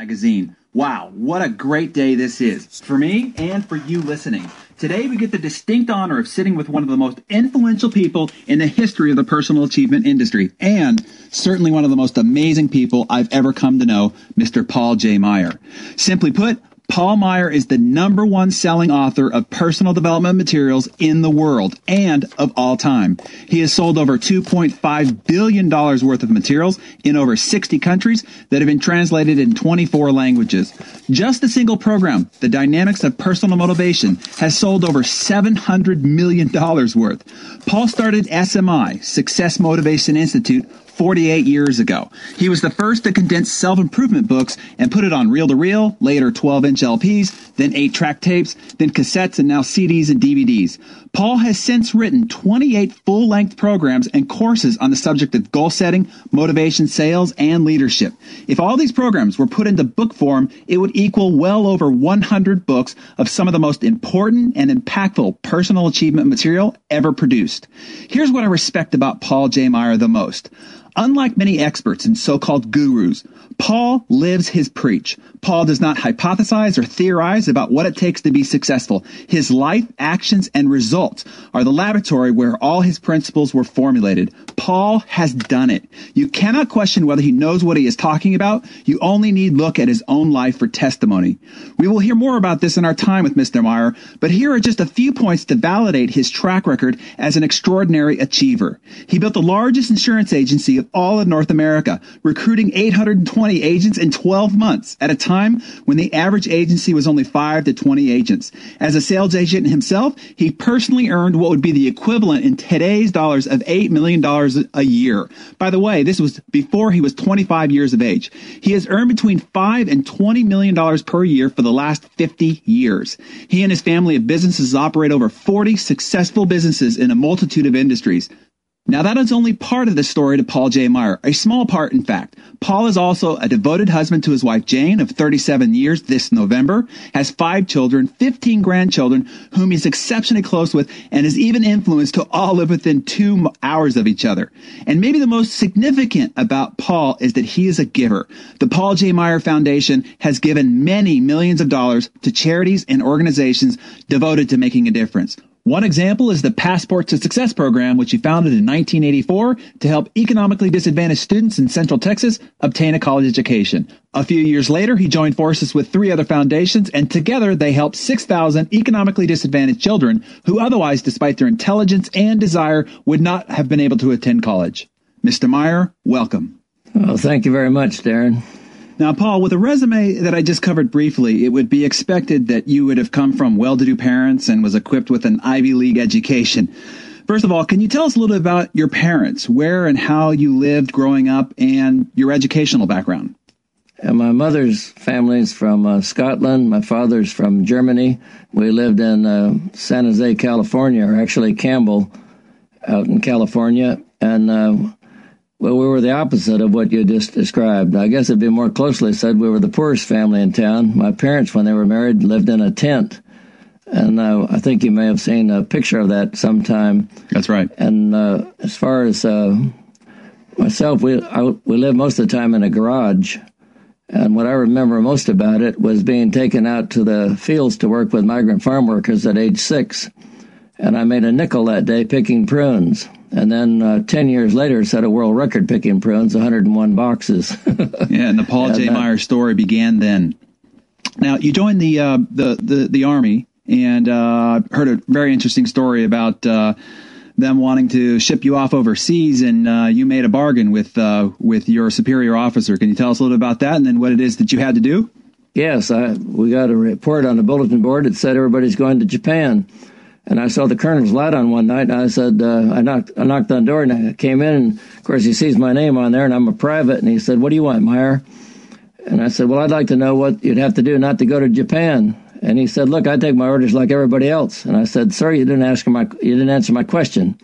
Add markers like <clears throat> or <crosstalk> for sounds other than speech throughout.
Magazine. Wow, what a great day this is for me and for you listening. Today we get the distinct honor of sitting with one of the most influential people in the history of the personal achievement industry and certainly one of the most amazing people I've ever come to know, Mr. Paul J. Meyer. Simply put, Paul Meyer is the number one selling author of personal development materials in the world and of all time. He has sold over $2.5 billion worth of materials in over 60 countries that have been translated in 24 languages. Just a single program, The Dynamics of Personal Motivation, has sold over $700 million worth. Paul started SMI, Success Motivation Institute, 48 years ago. He was the first to condense self improvement books and put it on reel to reel, later 12 inch LPs, then 8 track tapes, then cassettes, and now CDs and DVDs. Paul has since written 28 full length programs and courses on the subject of goal setting, motivation, sales, and leadership. If all these programs were put into book form, it would equal well over 100 books of some of the most important and impactful personal achievement material ever produced. Here's what I respect about Paul J. Meyer the most. Unlike many experts and so-called gurus, Paul lives his preach. Paul does not hypothesize or theorize about what it takes to be successful. His life, actions, and results are the laboratory where all his principles were formulated. Paul has done it. You cannot question whether he knows what he is talking about. You only need look at his own life for testimony. We will hear more about this in our time with Mr. Meyer, but here are just a few points to validate his track record as an extraordinary achiever. He built the largest insurance agency of all of North America, recruiting 820 agents in 12 months at a time when the average agency was only 5 to 20 agents. As a sales agent himself, he personally earned what would be the equivalent in today's dollars of $8 million a year. By the way, this was before he was 25 years of age. He has earned between 5 and 20 million dollars per year for the last 50 years. He and his family of businesses operate over 40 successful businesses in a multitude of industries. Now that is only part of the story to Paul J. Meyer, a small part in fact. Paul is also a devoted husband to his wife Jane of 37 years this November, has five children, 15 grandchildren, whom he's exceptionally close with, and is even influenced to all live within two hours of each other. And maybe the most significant about Paul is that he is a giver. The Paul J. Meyer Foundation has given many millions of dollars to charities and organizations devoted to making a difference. One example is the Passport to Success program, which he founded in 1984 to help economically disadvantaged students in Central Texas obtain a college education. A few years later, he joined forces with three other foundations, and together they helped 6,000 economically disadvantaged children who otherwise, despite their intelligence and desire, would not have been able to attend college. Mr. Meyer, welcome. Well, thank you very much, Darren. Now, Paul, with a resume that I just covered briefly, it would be expected that you would have come from well-to-do parents and was equipped with an Ivy League education. First of all, can you tell us a little bit about your parents, where and how you lived growing up, and your educational background? And my mother's family is from uh, Scotland. My father's from Germany. We lived in uh, San Jose, California, or actually Campbell, out in California. And uh, well, we were the opposite of what you just described. I guess it'd be more closely said we were the poorest family in town. My parents, when they were married, lived in a tent. And uh, I think you may have seen a picture of that sometime. That's right. And uh, as far as uh, myself, we I, we lived most of the time in a garage. And what I remember most about it was being taken out to the fields to work with migrant farm workers at age six. And I made a nickel that day picking prunes. And then uh, 10 years later set a world record picking prunes 101 boxes. <laughs> Yeah and the paul j. meyer story began then. Now you joined the uh, the, the, the army and uh, heard a very interesting story about uh, them wanting to ship you off overseas and uh, you made a bargain with uh, with your superior officer. Can you tell us a little bit about that and then what it is that you had to do? Yes I, we got a report on the bulletin board that said everybody's going to japan and I saw the colonel's light on one night, and I said, uh, I knocked, I knocked on the door, and I came in, and of course he sees my name on there, and I'm a private, and he said, "What do you want, Meyer?" And I said, "Well, I'd like to know what you'd have to do not to go to Japan." And he said, "Look, I take my orders like everybody else." And I said, "Sir, you didn't ask my, you didn't answer my question."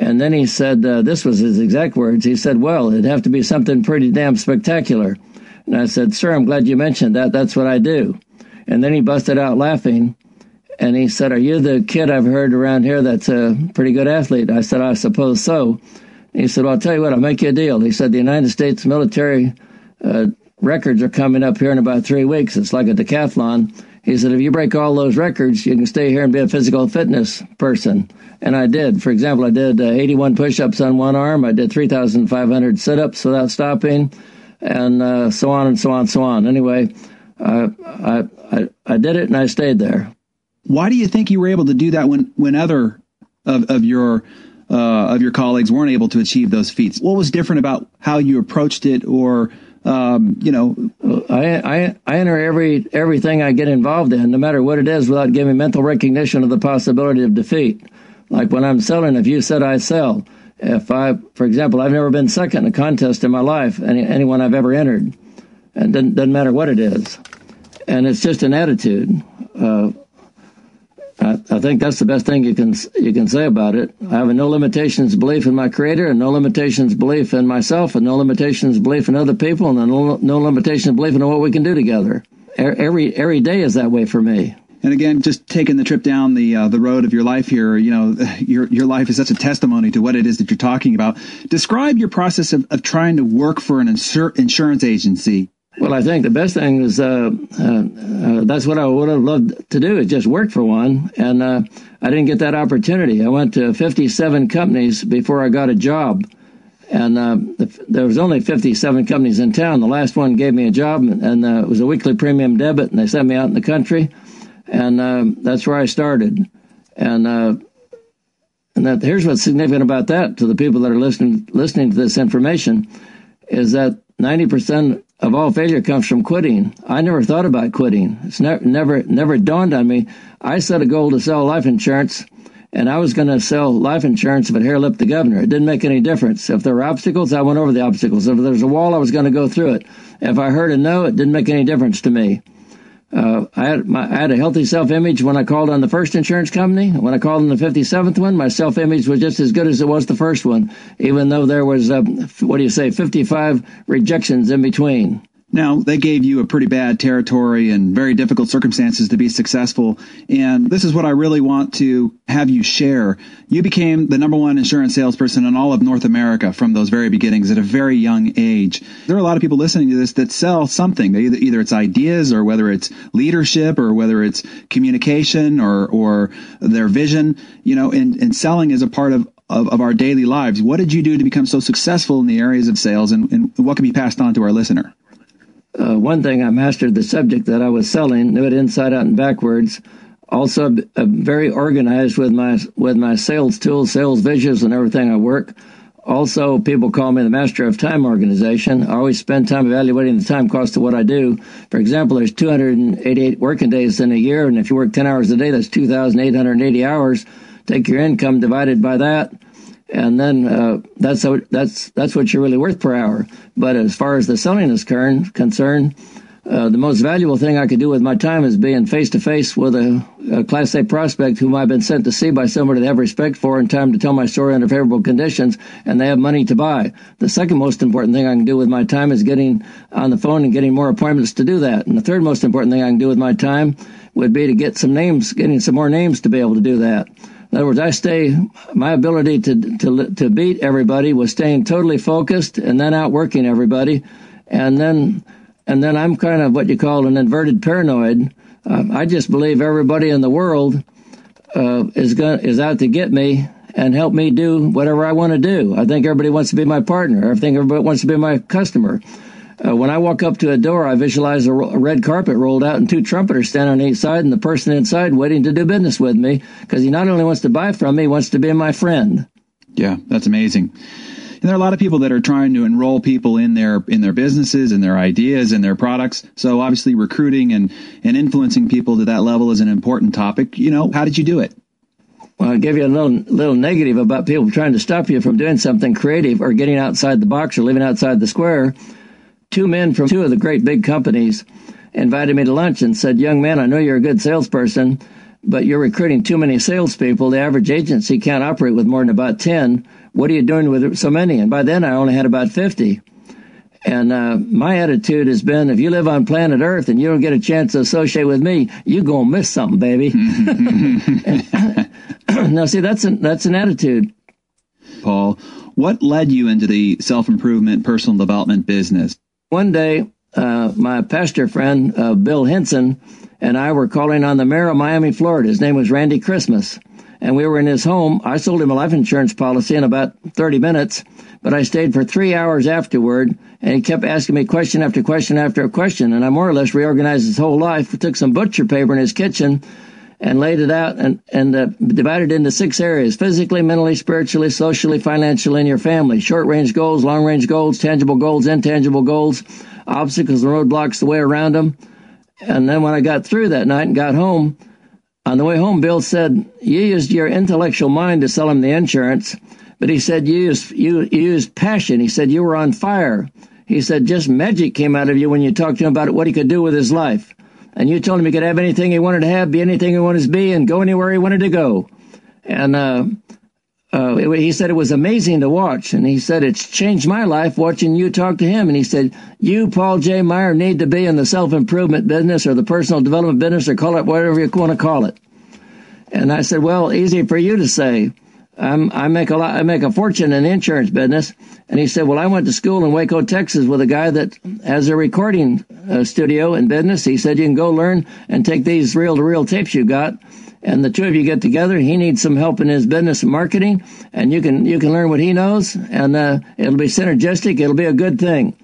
And then he said, uh, this was his exact words. He said, "Well, it'd have to be something pretty damn spectacular." And I said, "Sir, I'm glad you mentioned that. That's what I do." And then he busted out laughing and he said, Are you the kid I've heard around here that's a pretty good athlete? I said, I suppose so. he said, Well, I'll tell you what, I'll make you a deal. He said, The United States military uh, records are coming up here in about three weeks. It's like a decathlon. He said, if you break all those records, you can stay here and be a physical fitness person. And I did. For example, I did uh, 81 push ups on one arm. I did 3,500 sit ups without stopping, and uh, so on and so on and so on. Anyway, uh, I, I, I did it and I stayed there. Why do you think you were able to do that when, when other of, of your uh, of your colleagues weren't able to achieve those feats? What was different about how you approached it, or um, you know? I, I I enter every everything I get involved in, no matter what it is, without giving mental recognition of the possibility of defeat. Like when I'm selling, if you said I sell, if I, for example, I've never been second in a contest in my life, any, anyone I've ever entered, and doesn't, doesn't matter what it is, and it's just an attitude. Uh, I, I, think that's the best thing you can you can say about it. I have a no limitations belief in my Creator, and no limitations belief in myself, and no limitations belief in other people, and no, no limitations belief in what we can do together. Every every day is that way for me. And again, just taking the trip down the uh, the road of your life here, you know, <laughs> your your life is such a testimony to what it is that you're talking about. Describe your process of, of trying to work for an insur- insurance agency. Well, I think the best thing is uh, uh, uh, that's what I would have loved to do is just work for one, and uh, I didn't get that opportunity. I went to 57 companies before I got a job, and uh, the, there was only 57 companies in town. The last one gave me a job, and uh, it was a weekly premium debit, and they sent me out in the country, and that's where I started. And and that here's what's significant about that to the people that are listening listening to this information is that 90% of all failure comes from quitting. I never thought about quitting. It's never, never, never dawned on me. I set a goal to sell life insurance, and I was going to sell life insurance it hair lipped the governor. It didn't make any difference. If there were obstacles, I went over the obstacles. If there was a wall, I was going to go through it. If I heard a no, it didn't make any difference to me. Uh, I had my, I had a healthy self image when I called on the first insurance company. When I called on the 57th one, my self image was just as good as it was the first one, even though there was uh, what do you say, 55 rejections in between. Now, they gave you a pretty bad territory and very difficult circumstances to be successful. And this is what I really want to have you share. You became the number one insurance salesperson in all of North America from those very beginnings at a very young age. There are a lot of people listening to this that sell something. Either, either it's ideas or whether it's leadership or whether it's communication or, or their vision, you know, and, and selling is a part of of, of our daily lives. What did you do to become so successful in the areas of sales and, and what can be passed on to our listener? Uh, one thing, I mastered the subject that I was selling, knew it inside out and backwards. Also, uh, very organized with my with my sales tools, sales visions, and everything I work. Also, people call me the master of time organization. I always spend time evaluating the time cost of what I do. For example, there's 288 working days in a year, and if you work 10 hours a day, that's 2,880 hours. Take your income divided by that and then uh, that's that's that's what you're really worth per hour. But as far as the selling is concerned, uh, the most valuable thing I could do with my time is being face to face with a, a, Class A prospect whom I've been sent to see by somebody to have respect for and time to tell my story under favorable conditions, and they have money to buy. The second most important thing I can do with my time is getting on the phone and getting more appointments to do that. And the third most important thing I can do with my time would be to get some names, getting some more names to be able to do that. In other words, I stay, my ability to, to, to beat everybody was staying totally focused and then outworking everybody. And then, and then I'm kind of what you call an inverted paranoid. Uh, I just believe everybody in the world uh, is going is out to get me and help me do whatever I want to do. I think everybody wants to be my partner. I think everybody wants to be my customer. Uh, when I walk up to a door, I visualize a, ro- a, red carpet rolled out and two trumpeters standing on each side and the person inside waiting to do business with me because he not only wants to buy from me, he wants to be my friend. Yeah, that's amazing. And there are a lot of people that are trying to enroll people in their in their businesses and their ideas and their products. So obviously recruiting and, and influencing people to that level is an important topic. You know, how did you do it? Well, I'll give you a little little negative about people trying to stop you from doing something creative or getting outside the box or living outside the square two men from two of the great big companies invited me to lunch and said, Young man, I know you're a good salesperson, but you're recruiting too many salespeople. The average agency can't operate with more than about 10. What are you doing with so many? And by then, I only had about 50. And uh, my attitude has been, if you live on planet Earth and you don't get a chance to associate with me, you're gonna miss something, baby. <laughs> <laughs> now, see, that's an that's an attitude. Paul, what led you into the self improvement, personal development business? One day, uh, my pastor friend, uh, Bill Henson, and I were calling on the mayor of Miami, Florida. His name was Randy Christmas. And we were in his home. I sold him a life insurance policy in about 30 minutes, but I stayed for three hours afterward, and he kept asking me question after question after question. And I more or less reorganized his whole life. Took some butcher paper in his kitchen and laid it out and, and uh, divided into six areas physically, mentally, spiritually, socially, financially, and your family. Short range goals, long range goals, tangible goals, intangible goals, obstacles and roadblocks, the way around them. And then when I got through that night and got home, on the way home, Bill said, You used your intellectual mind to sell him the insurance, but he said, You used, you, you used passion. He said, You were on fire. He said, Just magic came out of you when you talked to him about what he could do with his life and you told him he could have anything he wanted to have, be anything he wanted to be, and go anywhere he wanted to go. And uh, uh, he said it was amazing to watch, and he said it's changed my life watching you talk to him. And he said you, Paul J. Meyer, need to be in the self improvement business or the personal development business, or call it whatever you want to call it. And I said, well, easy for you to say. I'm, I make a lot, I make a fortune in the insurance business. And he said, well, I went to school in Waco, Texas with a guy that has a recording uh, studio in business. He said, you can go learn and take these reel to reel tapes you got. And the two of you get together. He needs some help in his business and marketing and you can, you can learn what he knows and, uh, it'll be synergistic. It'll be a good thing.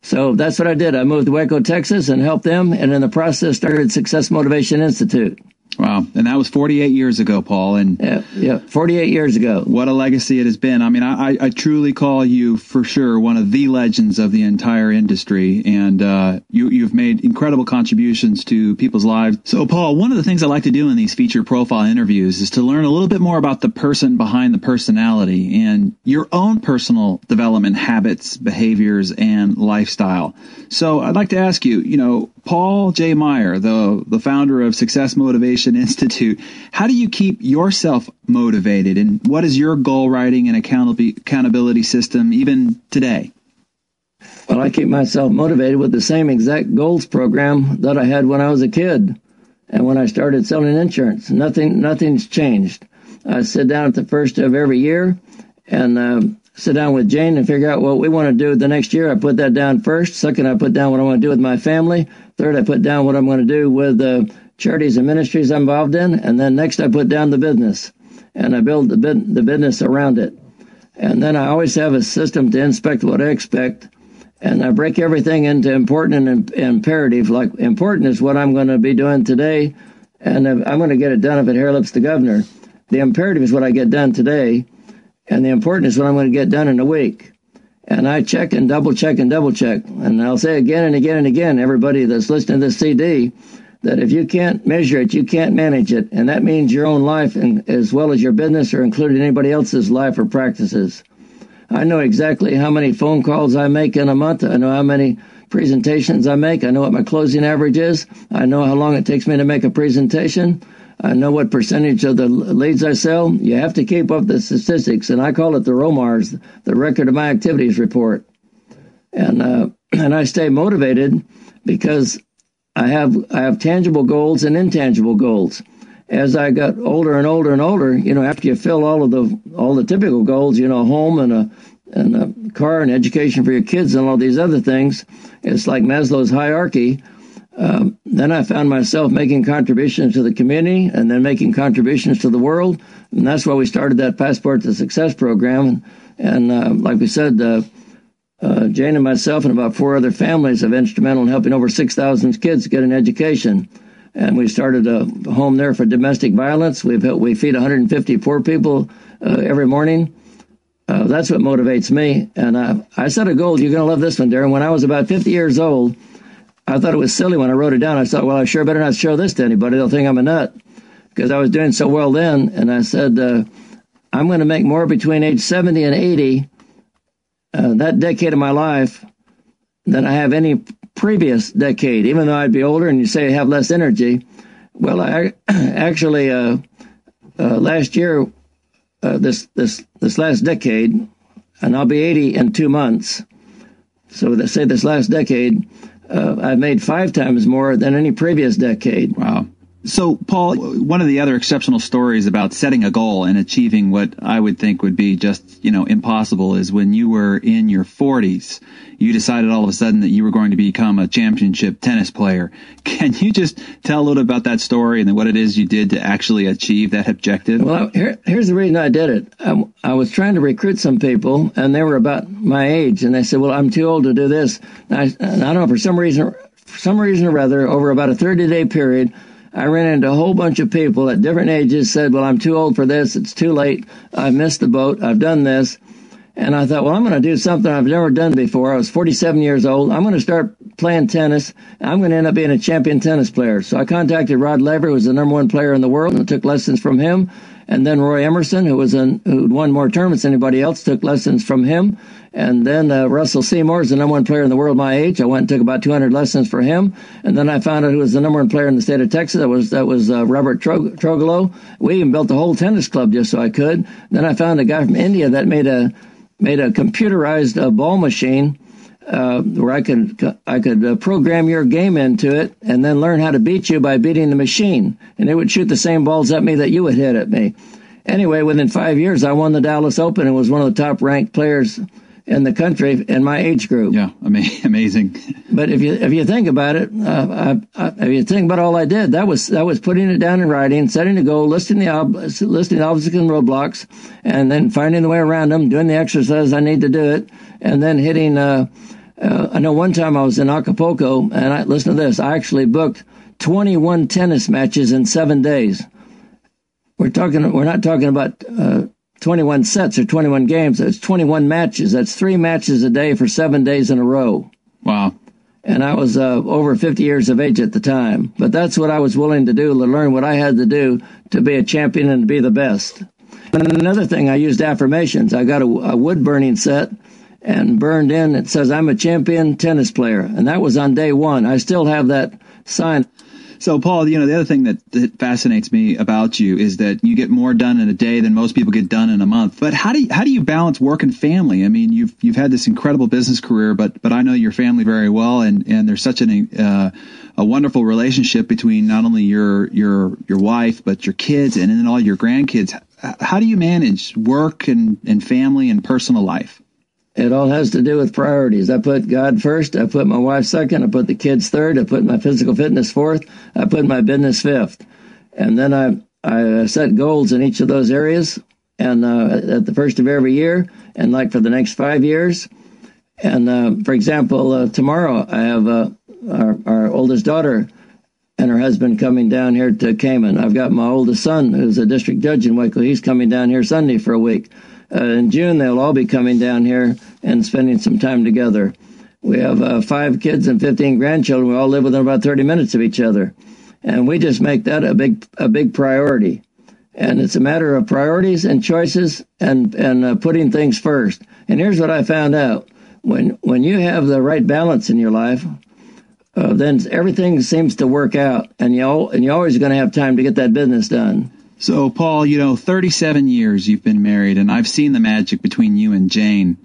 So that's what I did. I moved to Waco, Texas and helped them. And in the process started Success Motivation Institute. Wow. And that was 48 years ago, Paul. And yeah, yeah, 48 years ago. What a legacy it has been. I mean, I, I truly call you for sure one of the legends of the entire industry. And uh, you, you've made incredible contributions to people's lives. So, Paul, one of the things I like to do in these feature profile interviews is to learn a little bit more about the person behind the personality and your own personal development habits, behaviors, and lifestyle. So I'd like to ask you, you know, Paul J. Meyer, the, the founder of Success Motivation Institute, how do you keep yourself motivated and what is your goal writing and accountability system even today? Well, I keep myself motivated with the same exact goals program that I had when I was a kid and when I started selling insurance. Nothing, nothing's changed. I sit down at the first of every year and uh, sit down with Jane and figure out what we want to do the next year. I put that down first. Second, I put down what I want to do with my family. Third, I put down what I'm going to do with the charities and ministries I'm involved in. And then next, I put down the business and I build the, the business around it. And then I always have a system to inspect what I expect. And I break everything into important and imperative. Like important is what I'm going to be doing today. And I'm going to get it done if it hairlips the governor. The imperative is what I get done today and the important is what I'm going to get done in a week. And I check and double check and double check. And I'll say again and again and again, everybody that's listening to this CD, that if you can't measure it, you can't manage it. And that means your own life and as well as your business or including anybody else's life or practices. I know exactly how many phone calls I make in a month. I know how many presentations I make. I know what my closing average is. I know how long it takes me to make a presentation. I know what percentage of the leads I sell. You have to keep up the statistics, and I call it the ROMARS, the Record of My Activities Report. And uh, <clears throat> and I stay motivated because I have I have tangible goals and intangible goals. As I got older and older and older, you know, after you fill all of the all the typical goals, you know, home and a and a car and education for your kids and all these other things, it's like Maslow's hierarchy. Um, then I found myself making contributions to the community and then making contributions to the world. And that's why we started that Passport to Success program. And, uh, like we said, uh, uh, Jane and myself and about four other families have instrumental in helping over 6,000 kids get an education. And we started a home there for domestic violence. We've helped, we feed 150 poor people uh, every morning. Uh, that's what motivates me. And I set a goal. You're going to love this one, Darren. When I was about 50 years old, I thought it was silly when I wrote it down. I thought, well, I sure better not show this to anybody. They'll think I'm a nut because I was doing so well then. And I said, uh, I'm going to make more between age 70 and 80, uh, that decade of my life, than I have any previous decade, even though I'd be older and you say I have less energy. Well, I <clears throat> actually, uh, uh last year, uh, this, this, this last decade, and I'll be 80 in two months. So let's say this last decade, uh, I've made five times more than any previous decade. Wow. So, Paul, one of the other exceptional stories about setting a goal and achieving what I would think would be just, you know, impossible is when you were in your 40s, you decided all of a sudden that you were going to become a championship tennis player. <laughs> Can you just tell a little about that story and what it is you did to actually achieve that objective? Well, here, here's the reason I did it. I, I, was trying to recruit some people, and they were about my age, and they said, "Well, I'm too old to do this." And I, and I don't know for some reason, for some reason or other, over about a 30 day period. I ran into a whole bunch of people at different ages said, Well, I'm too old for this. It's too late. I've missed the boat. I've done this. And I thought, well, I'm going to do something I've never done before. I was 47 years old. I'm going to start playing tennis. I'm going to end up being a champion tennis player. So I contacted Rod Laver, who was the number one player in the world, and took lessons from him. And then Roy Emerson, who was an, who'd won more tournaments than anybody else, took lessons from him. And then uh, Russell Seymour is the number one player in the world my age. I went and took about 200 lessons for him. And then I found out who was the number one player in the state of Texas. That was that was uh, Robert Trog- Trogolo. We even built a whole tennis club just so I could. Then I found a guy from India that made a made a computerized uh, ball machine uh, where I could I could uh, program your game into it and then learn how to beat you by beating the machine, and it would shoot the same balls at me that you would hit at me. Anyway, within five years, I won the Dallas Open and was one of the top ranked players in the country in my age group. Yeah, <laughs> amazing. But if you if you think about it, uh, I, I, if you think about all I did, that was that was putting it down in writing, setting a goal, listing the ob- listing the obstacles and roadblocks, and then finding the way around them, doing the exercise I need to do it, and then hitting. Uh, uh, I know one time I was in Acapulco, and I listen to this. I actually booked 21 tennis matches in seven days. We're talking. We're not talking about uh, 21 sets or 21 games. That's 21 matches. That's three matches a day for seven days in a row. Wow. And I was uh, over 50 years of age at the time. But that's what I was willing to do to learn what I had to do to be a champion and to be the best. And another thing, I used affirmations. I got a, a wood burning set and burned in. It says, I'm a champion tennis player. And that was on day one. I still have that sign. So, Paul, you know, the other thing that, that, fascinates me about you is that you get more done in a day than most people get done in a month. But how do you, how do you balance work and family? I mean, you've you've had this incredible business career, but but I know your family very well, and and there's such an uh, a wonderful relationship between not only your your your wife but your kids and then all your grandkids. How do you manage work and, and family and personal life? It all has to do with priorities. I put God first. I put my wife second. I put the kids third. I put my physical fitness fourth. I put my business fifth. And then I, I set goals in each of those areas and uh, at the first of every year and like for the next five years. And uh, for example, uh, tomorrow I have uh, our, our oldest daughter and her husband coming down here to Cayman. I've got my oldest son, who's a district judge in Waco. He's coming down here Sunday for a week. Uh, in June, they'll all be coming down here and spending some time together. We have uh, five kids and 15 grandchildren. We all live within about 30 minutes of each other. And we just make that a big, a big priority. And it's a matter of priorities and choices and, and uh, putting things first. And here's what I found out. When, when you have the right balance in your life, uh, then everything seems to work out and you, all, and you're always going to have time to get that business done. So, Paul, you know, 37 years you've been married, and I've seen the magic between you and Jane.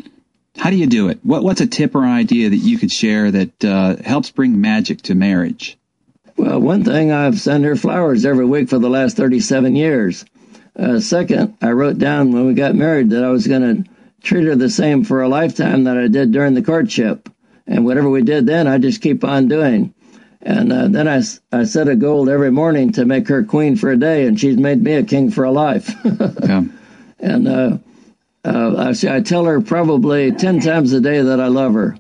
How do you do it? What, what's a tip or idea that you could share that uh, helps bring magic to marriage? Well, one thing, I've sent her flowers every week for the last 37 years. Uh, second, I wrote down when we got married that I was going to treat her the same for a lifetime that I did during the courtship. And whatever we did then, I just keep on doing. And uh, then I, I set a goal every morning to make her queen for a day, and she's made me a king for a life. <laughs> yeah. And uh, uh, I, I tell her probably 10 times a day that I love her.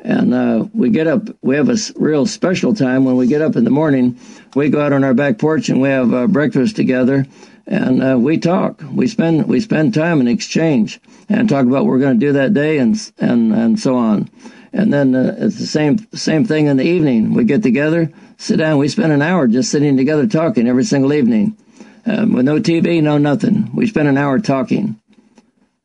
And uh, we get up, we have a real special time when we get up in the morning. We go out on our back porch and we have uh, breakfast together and uh, we talk. We spend we spend time in exchange and talk about what we're going to do that day and and and so on. And then uh, it's the same same thing in the evening. We get together, sit down. We spend an hour just sitting together talking every single evening, um, with no TV, no nothing. We spend an hour talking,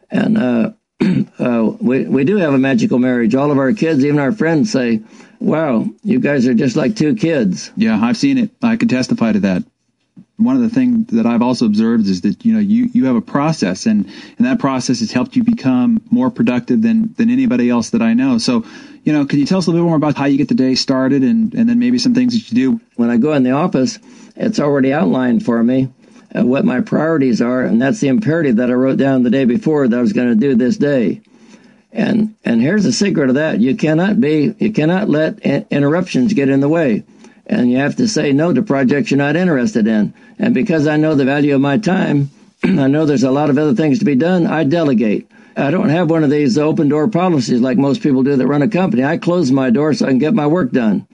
and uh, <clears throat> uh, we we do have a magical marriage. All of our kids, even our friends, say, "Wow, you guys are just like two kids." Yeah, I've seen it. I can testify to that. One of the things that I've also observed is that you know you you have a process, and and that process has helped you become more productive than than anybody else that I know. So, you know, can you tell us a little bit more about how you get the day started, and and then maybe some things that you do? When I go in the office, it's already outlined for me uh, what my priorities are, and that's the imperative that I wrote down the day before that I was going to do this day. And and here's the secret of that: you cannot be, you cannot let interruptions get in the way and you have to say no to projects you're not interested in. And because I know the value of my time, <clears throat> I know there's a lot of other things to be done, I delegate. I don't have one of these open door policies like most people do that run a company. I close my door so I can get my work done.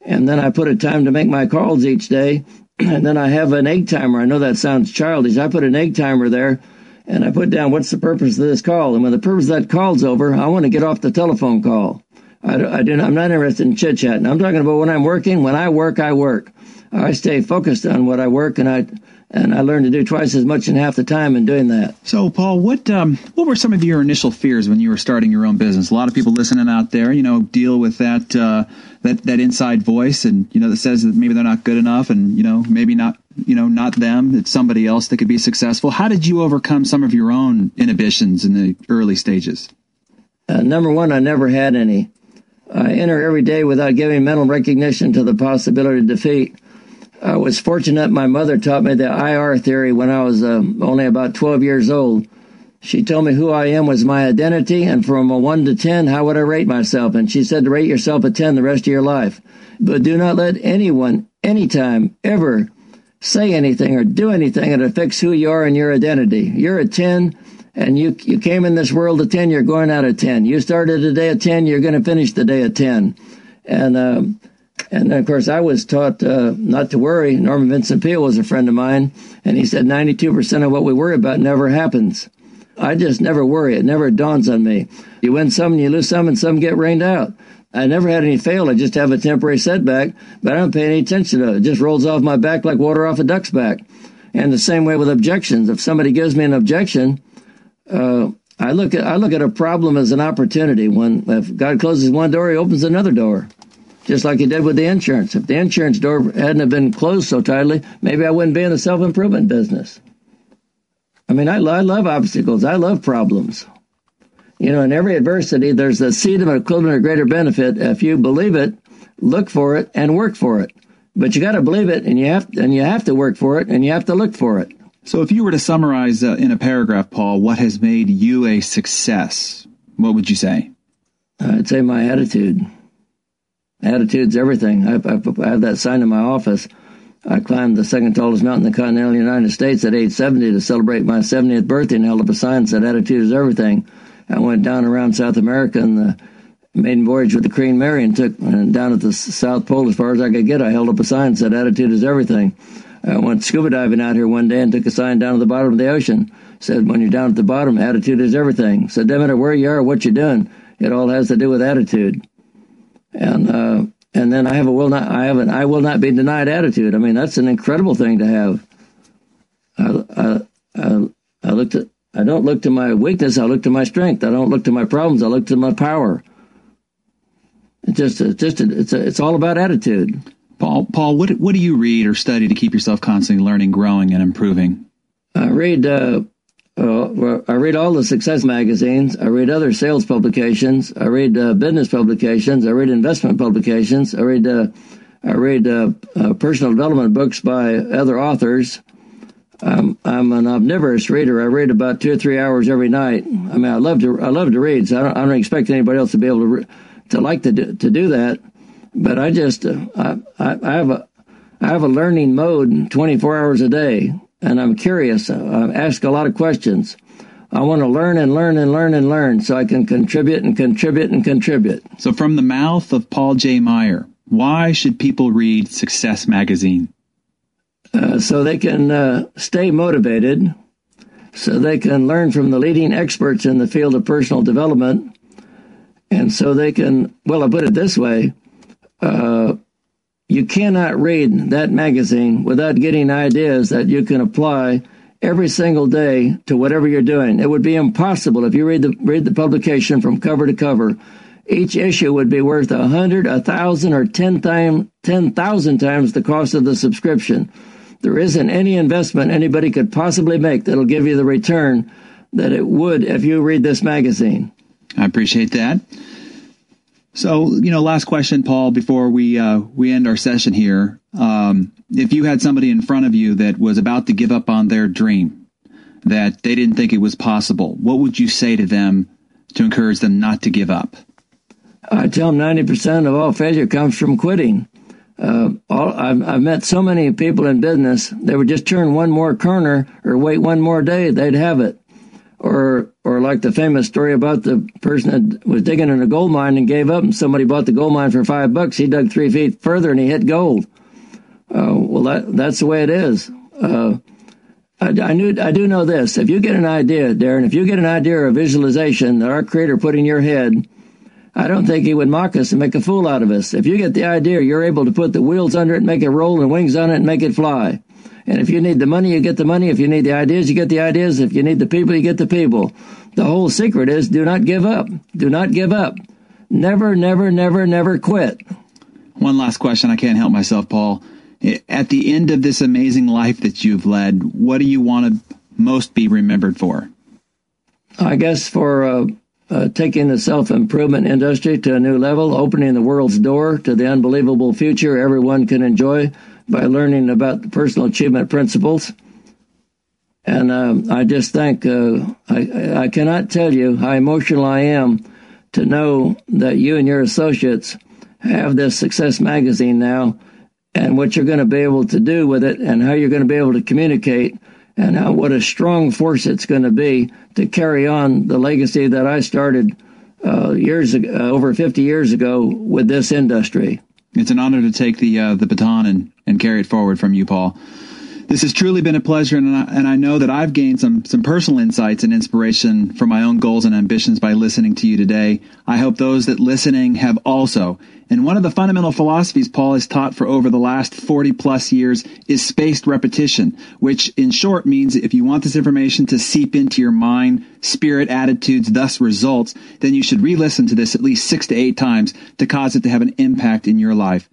And then I put a time to make my calls each day. <clears throat> And then I have an egg timer. I know that sounds childish. I put an egg timer there and I put down what's the purpose of this call. And when the purpose of that call's over, I want to get off the telephone call. I, I do I'm not interested in chit chat. I'm talking about when I'm working. When I work, I work. I stay focused on what I work, and I and I learn to do twice as much in half the time in doing that. So, Paul, what um, what were some of your initial fears when you were starting your own business? A lot of people listening out there, you know, deal with that uh, that that inside voice, and you know, that says that maybe they're not good enough, and you know, maybe not you know not them, it's somebody else that could be successful. How did you overcome some of your own inhibitions in the early stages? Uh, number one, I never had any. I enter every day without giving mental recognition to the possibility of defeat. I was fortunate my mother taught me the IR theory when I was uh, only about 12 years old. She told me who I am was my identity, and from a 1 to 10, how would I rate myself? And she said to rate yourself a 10 the rest of your life. But do not let anyone, anytime, ever say anything or do anything that affects who you are and your identity. You're a 10 and you you came in this world at 10 you're going out at 10 you started the day at 10 you're going to finish the day at 10 and um, and of course i was taught uh, not to worry norman vincent peale was a friend of mine and he said 92% of what we worry about never happens i just never worry it never dawns on me you win some and you lose some and some get rained out I never had any fail. I just have a temporary setback, but I don't pay any attention to it. It just rolls off my back like water off a duck's back. And the same way with objections. If somebody gives me an objection, uh, I look at I look at a problem as an opportunity. When if God closes one door, He opens another door, just like He did with the insurance. If the insurance door hadn't have been closed so tightly, maybe I wouldn't be in the self improvement business. I mean, I, I love obstacles. I love problems. You know, in every adversity, there's a seed of an equivalent or greater benefit. If you believe it, look for it and work for it. But you got to believe it, and you have and you have to work for it, and you have to look for it. So, if you were to summarize uh, in a paragraph, Paul, what has made you a success, what would you say? I'd say my attitude. Attitude's everything. I, I, I have that sign in my office. I climbed the second tallest mountain in the continental United States at age 70 to celebrate my 70th birthday and held up a sign that said, Attitude is everything. I went down around South America and the maiden voyage with the Queen Mary and took and down at the South Pole as far as I could get. I held up a sign that said, Attitude is everything. I went scuba diving out here one day and took a sign down at the bottom of the ocean. Said, when you're down at the bottom, attitude is everything. So, no matter where you are, what you're doing, it all has to do with attitude. And uh, and then I have a will not I have an I will not be denied attitude. I mean, that's an incredible thing to have. I I I, I look to I don't look to my weakness. I look to my strength. I don't look to my problems. I look to my power. It's just, it's just, it's, it's all about attitude. Paul, Paul, what what do you read or study to keep yourself constantly learning, growing, and improving? I read. Uh, uh, I read all the success magazines. I read other sales publications. I read uh, business publications. I read investment publications. I read. Uh, I read uh, uh, personal development books by other authors. I'm, I'm an omnivorous reader. I read about two or three hours every night. I mean, I love to. I love to read. So I don't, I don't expect anybody else to be able to re- to like to do, to do that but I just uh, I, I have a I have a learning mode 24 hours a day, and I'm curious. I ask a lot of questions. I want to learn and learn and learn and learn so I can contribute and contribute and contribute. So, from the mouth of Paul J. Meyer, why should people read Success Magazine? Uh, so they can uh, stay motivated, so they can learn from the leading experts in the field of personal development, and so they can, well, I put it this way uh, you cannot read that magazine without getting ideas that you can apply every single day to whatever you're doing. It would be impossible if you read the read the publication from cover to cover. Each issue would be worth a hundred, a thousand, or ten time ten thousand times the cost of the subscription. there isn't any investment anybody could possibly make that'll give you the return that it would if you read this magazine. I appreciate that. So, you know, last question, Paul, before we uh, we end our session here. Um, if you had somebody in front of you that was about to give up on their dream, that they didn't think it was possible, what would you say to them to encourage them not to give up? I tell them 90% of all failure comes from quitting. Uh, all, I've, I've met so many people in business, they would just turn one more corner or wait one more day, they'd have it or or like the famous story about the person that was digging in a gold mine and gave up, and somebody bought the gold mine for five bucks. He dug three feet further and he hit gold. Uh, well, that that's the way it is. Uh, I, I, knew I do know this. If you get an idea, Darren, if you get an idea or a visualization that our Creator put in your head, I don't think He would mock us and make a fool out of us. If you get the idea, you're able to put the wheels under it, make it roll, and wings on it, and make it fly. And if you need the money, you get the money. If you need the ideas, you get the ideas. If you need the people, you get the people. The whole secret is do not give up. Do not give up. Never, never, never, never quit. One last question. I can't help myself, Paul. At the end of this amazing life that you've led, what do you want to most be remembered for? I guess for uh, uh, taking the self improvement industry to a new level, opening the world's door to the unbelievable future everyone can enjoy by learning about the personal achievement principles. And uh, I just think uh, I, I cannot tell you how emotional I am to know that you and your associates have this Success Magazine now and what you're going to be able to do with it and how you're going to be able to communicate and how, what a strong force it's going to be to carry on the legacy that I started uh, years ago, uh, over 50 years ago with this industry. It's an honor to take the uh, the baton and, and carry it forward from you, Paul. This has truly been a pleasure, and I, and I know that I've gained some some personal insights and inspiration for my own goals and ambitions by listening to you today. I hope those that listening have also. And one of the fundamental philosophies Paul has taught for over the last 40 plus years is spaced repetition, which in short means if you want this information to seep into your mind, spirit, attitudes, thus results, then you should re-listen to this at least six to eight times to cause it to have an impact in your life.